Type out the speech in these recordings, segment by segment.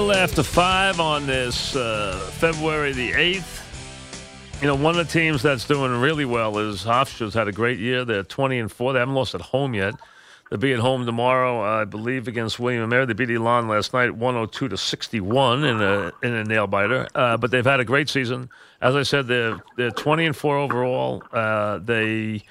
Little after five on this uh, February the 8th. You know, one of the teams that's doing really well is Hofstra's had a great year. They're 20 and 4. They haven't lost at home yet. They'll be at home tomorrow, I believe, against William and Mary. They beat Elon last night, 102 to 61 in a in a nail biter. Uh, but they've had a great season. As I said, they're they're 20 and 4 overall. Uh, they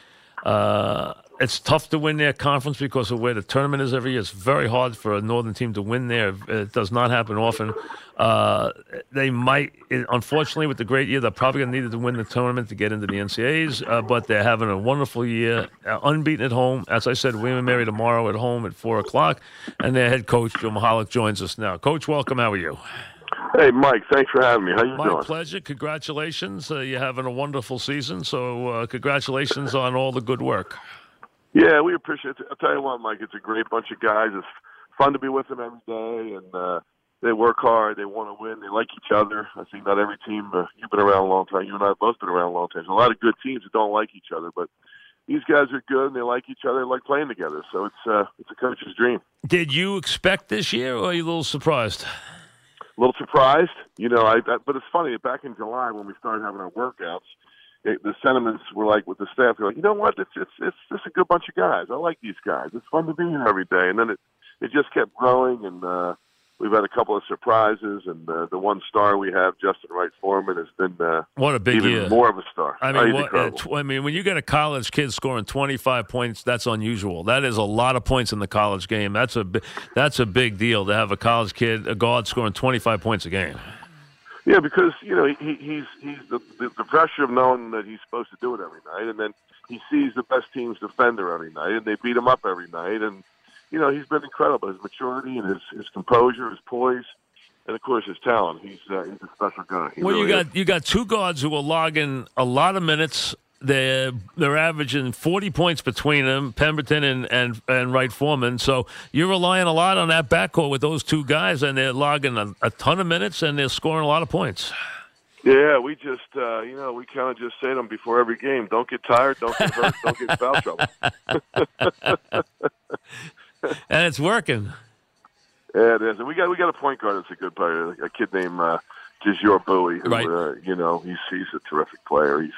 uh, it's tough to win their conference because of where the tournament is every year. It's very hard for a northern team to win there. It does not happen often. Uh, they might, unfortunately, with the great year, they're probably going to need to win the tournament to get into the NCAAs. Uh, but they're having a wonderful year, uh, unbeaten at home. As I said, William and Mary tomorrow at home at four o'clock, and their head coach Joe Mihalich joins us now. Coach, welcome. How are you? Hey, Mike. Thanks for having me. How you My doing? My pleasure. Congratulations. Uh, you're having a wonderful season. So, uh, congratulations on all the good work. Yeah, we appreciate it. I'll tell you what, Mike. It's a great bunch of guys. It's fun to be with them every day, and uh, they work hard. They want to win. They like each other. I think not every team. Uh, you've been around a long time. You and I have both been around a long time. There's a lot of good teams that don't like each other, but these guys are good and they like each other. They like playing together. So it's uh, it's a coach's dream. Did you expect this year, or are you a little surprised? A little surprised, you know. I, I but it's funny. Back in July when we started having our workouts, it, the sentiments were like with the staff. They're like, you know what? It's it's it's just a good bunch of guys. I like these guys. It's fun to be here every day. And then it it just kept growing, and uh, we've had a couple of surprises. And uh, the one star we have, Justin Wright Foreman, has been uh, What a big even year. more of a star. I mean, what, uh, tw- I mean, when you get a college kid scoring 25 points, that's unusual. That is a lot of points in the college game. That's a that's a big deal to have a college kid, a guard scoring 25 points a game. Yeah, because you know he, he's he's the, the the pressure of knowing that he's supposed to do it every night, and then he sees the best team's defender every night, and they beat him up every night, and you know he's been incredible. His maturity and his his composure, his poise, and of course his talent. He's uh, he's a special guy. He Well, you really got you got two guards who are logging a lot of minutes. They're they're averaging 40 points between them, Pemberton and, and and Wright Foreman. So you're relying a lot on that backcourt with those two guys, and they're logging a, a ton of minutes and they're scoring a lot of points. Yeah, we just uh, you know we kind of just say to them before every game: don't get tired, don't get hurt, don't get foul trouble. And it's working. Yeah, it is. And we got we got a point guard that's a good player, a kid named uh, Buie. Who, Right. uh, you know, he's he's a terrific player. He's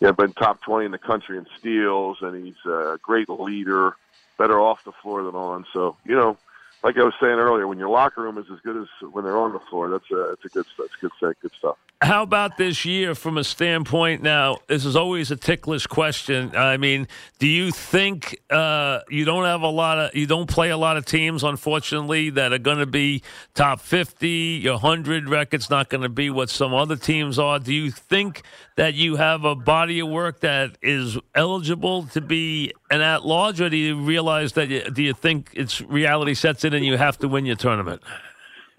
yeah, been top twenty in the country in steals, and he's a great leader. Better off the floor than on. So you know, like I was saying earlier, when your locker room is as good as when they're on the floor, that's a that's a good that's good. Good stuff. How about this year from a standpoint? Now, this is always a ticklish question. I mean, do you think uh, you don't have a lot of, you don't play a lot of teams, unfortunately, that are going to be top 50? Your 100 record's not going to be what some other teams are. Do you think that you have a body of work that is eligible to be an at large, or do you realize that, you, do you think it's reality sets in and you have to win your tournament?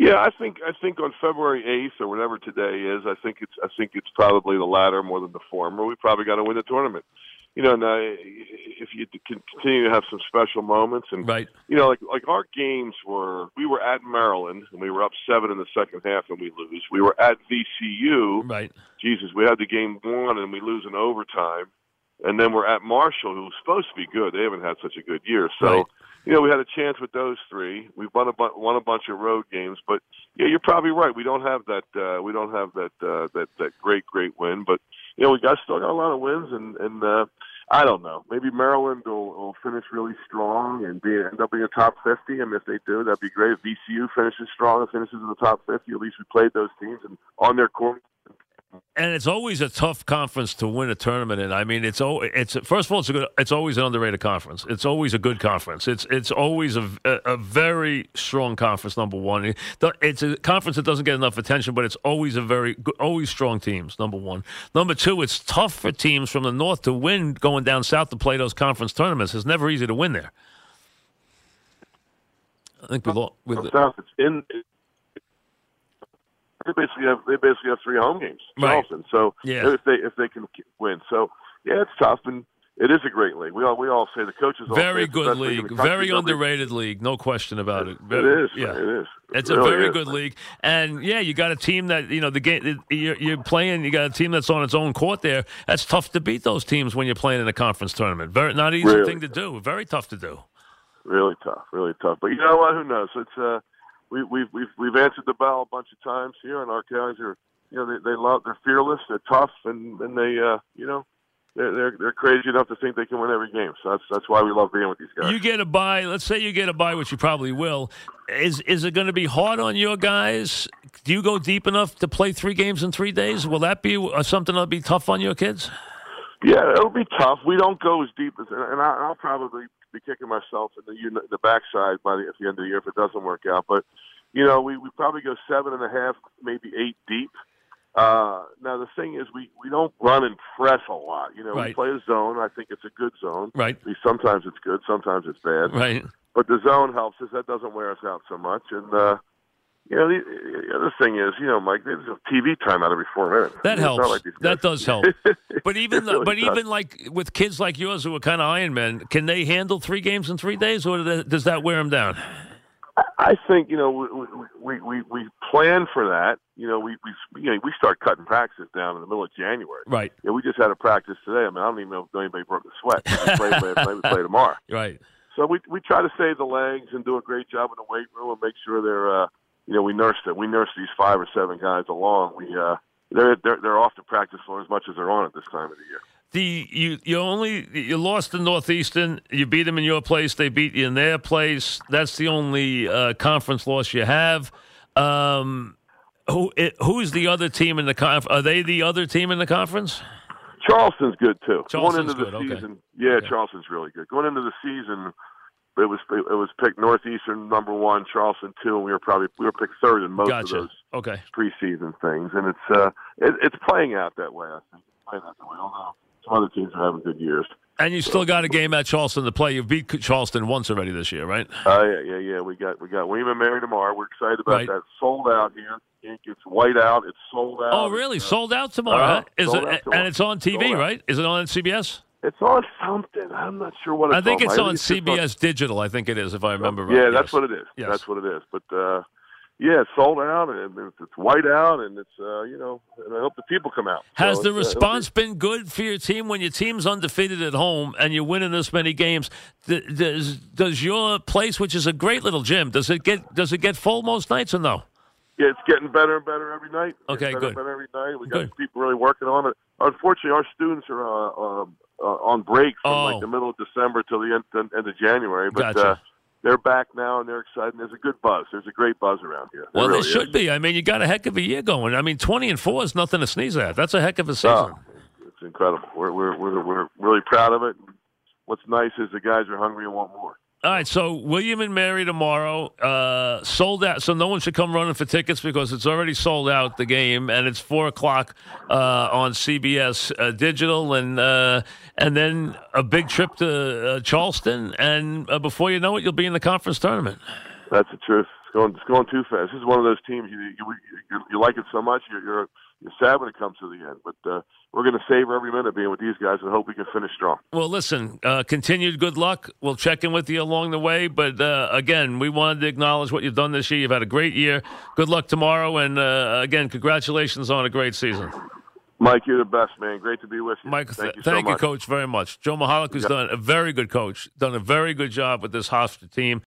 Yeah, I think I think on February eighth or whatever today is, I think it's I think it's probably the latter more than the former. We probably got to win the tournament. You know, now, if you continue to have some special moments and Right. you know, like like our games were we were at Maryland and we were up seven in the second half and we lose. We were at VCU. Right. Jesus, we had the game won and we lose in overtime. And then we're at Marshall, who's supposed to be good. They haven't had such a good year, so Right. You know we had a chance with those three. We won a bu- won a bunch of road games, but yeah, you're probably right. We don't have that. Uh, we don't have that uh, that that great great win, but you know we got still got a lot of wins, and and uh, I don't know. Maybe Maryland will, will finish really strong and be end up being a top fifty. And if they do, that'd be great. If VCU finishes strong and finishes in the top fifty, at least we played those teams and on their court. And it's always a tough conference to win a tournament in. I mean, it's it's first of all, it's a good, it's always an underrated conference. It's always a good conference. It's it's always a, a, very strong conference. Number one, it's a conference that doesn't get enough attention, but it's always a very good, always strong teams. Number one, number two, it's tough for teams from the north to win going down south to play those conference tournaments. It's never easy to win there. I think we lost. With the, South, it's in. They basically have they basically have three home games, Right. Charleston. So Yeah. if they if they can win, so yeah, it's tough and it is a great league. We all we all say the coaches say very good league league, very underrated league, no question about it. It is. Yeah. It is. It It's a really very is. good league, and yeah, you got a team that you know the game you're, you're playing. You got a team that's on its own court there. That's tough to beat those teams when you're playing in a conference tournament. Very not easy Really. thing to do. Very tough to do. Really tough, really tough. But you know what? Who knows? It's uh, we we've we've we've answered the bell a bunch of times here, and our guys are you know they they love they're fearless, they're tough, and and they uh you know. They're, they're they're crazy enough to think they can win every game. So that's that's why we love being with these guys. You get a buy. Let's say you get a buy, which you probably will. Is is it going to be hard on your guys? Do you go deep enough to play three games in three days? Will that be uh, something that'll be tough on your kids? Yeah, it'll be tough. We don't go as deep as, and I, I'll probably be kicking myself in the in the backside by the, at the end of the year if it doesn't work out. But you know, we we probably go seven and a half, maybe eight deep. Uh, now the thing is, we we don't run and press a lot. You know, we play a zone. I think it's a good zone. Right. Sometimes it's good, sometimes it's bad. Right. But the zone helps us. That doesn't wear us out so much. And uh, you know, the, the other thing is, you know, Mike, there's a TV time out every four minutes. That It's helps. like that does help. But even really but does. even like with kids like yours who are kind of Iron Men, can they handle three games in three days, or does- does that wear them down? I think you know we we we, we plan for that. You know, we we you know, we start cutting practices down in the middle of January. Right. Yeah, we just had a practice today. I mean, I don't even know if anybody broke a sweat. We play, play, play, play tomorrow. Right. So we we try to save the legs and do a great job in the weight room and make sure they're uh you know we nurse them. We nurse these five or seven guys along. We uh they're they're they're off the practice floor as much as they're on at this time of the year. The you you only you lost to Northeastern. You beat them in your place. They beat you in their place. That's the only uh, conference loss you have. Um, who who's the other team in the conf? Are they the other team in the conference? Charleston's good too. Charleston's Going into the good, okay. season, yeah, Charleston's really good. Going into the season, it was it was picked Northeastern number one, Charleston two, and we were probably we were picked third in most Gotcha. of those Okay. preseason things, and it's uh it, it's playing out that way. I think it's playing out that way. I don't know. Some other teams are having good years. And you still got a game at Charleston to play. You've beat Charleston once already this year, right? Oh yeah, yeah, yeah. We got we got William and Mary tomorrow. We're excited about Right. that. Sold out here. It gets white out. It's sold out. Oh, really? Uh, Sold out tomorrow? uh? Is it? out tomorrow. And it's on TV, right? Is it on CBS? It's on something. I'm not sure what it's I think it's on just on- CBS Digital. I think it is, if I remember right. Yeah, that's Yes. what it is. Yes. That's what it is. But uh yeah, it's sold out and it's, it's white out and it's uh you know and I hope the people come out. Has So the it's, uh, response been good for your team when your team's undefeated at home and you're winning this many games? Does does your place, which is a great little gym, does it get does it get full most nights or no? yeah, it's getting better and better every night. Okay, better good. And better every night. We Good. got people really working on it. Unfortunately, our students are uh, uh, on break from Oh. like the middle of December till the end, end of January. But Gotcha. uh, they're back now and they're excited. There's a good buzz. There's a great buzz around here. Well, there there should is. be. I mean, you got a heck of a year going. I mean, twenty and four is nothing to sneeze at. That's a heck of a season. Oh, it's incredible. We're we're we're we're really proud of it. What's nice is the guys are hungry and want more. All right, so William and Mary tomorrow uh, sold out, so no one should come running for tickets because it's already sold out the game, and it's four o'clock uh, on CBS uh, Digital, and uh, and then a big trip to uh, Charleston, and uh, before you know it, you'll be in the conference tournament. That's the truth. It's going it's going too fast. This is one of those teams you you, you, you like it so much. You're, you're you're sad when it comes to the end. But uh, we're going to savor every minute being with these guys and hope we can finish strong. Well, listen, uh, continued good luck. We'll check in with you along the way. But uh, again, we wanted to acknowledge what you've done this year. You've had a great year. Good luck tomorrow. And uh, again, congratulations on a great season. Mike, you're the best, man. Great to be with you. Mike, thank you, thank so you. Coach, very much. Joe Mihalich has done a very good coach, done a very good job with this Hofstra team.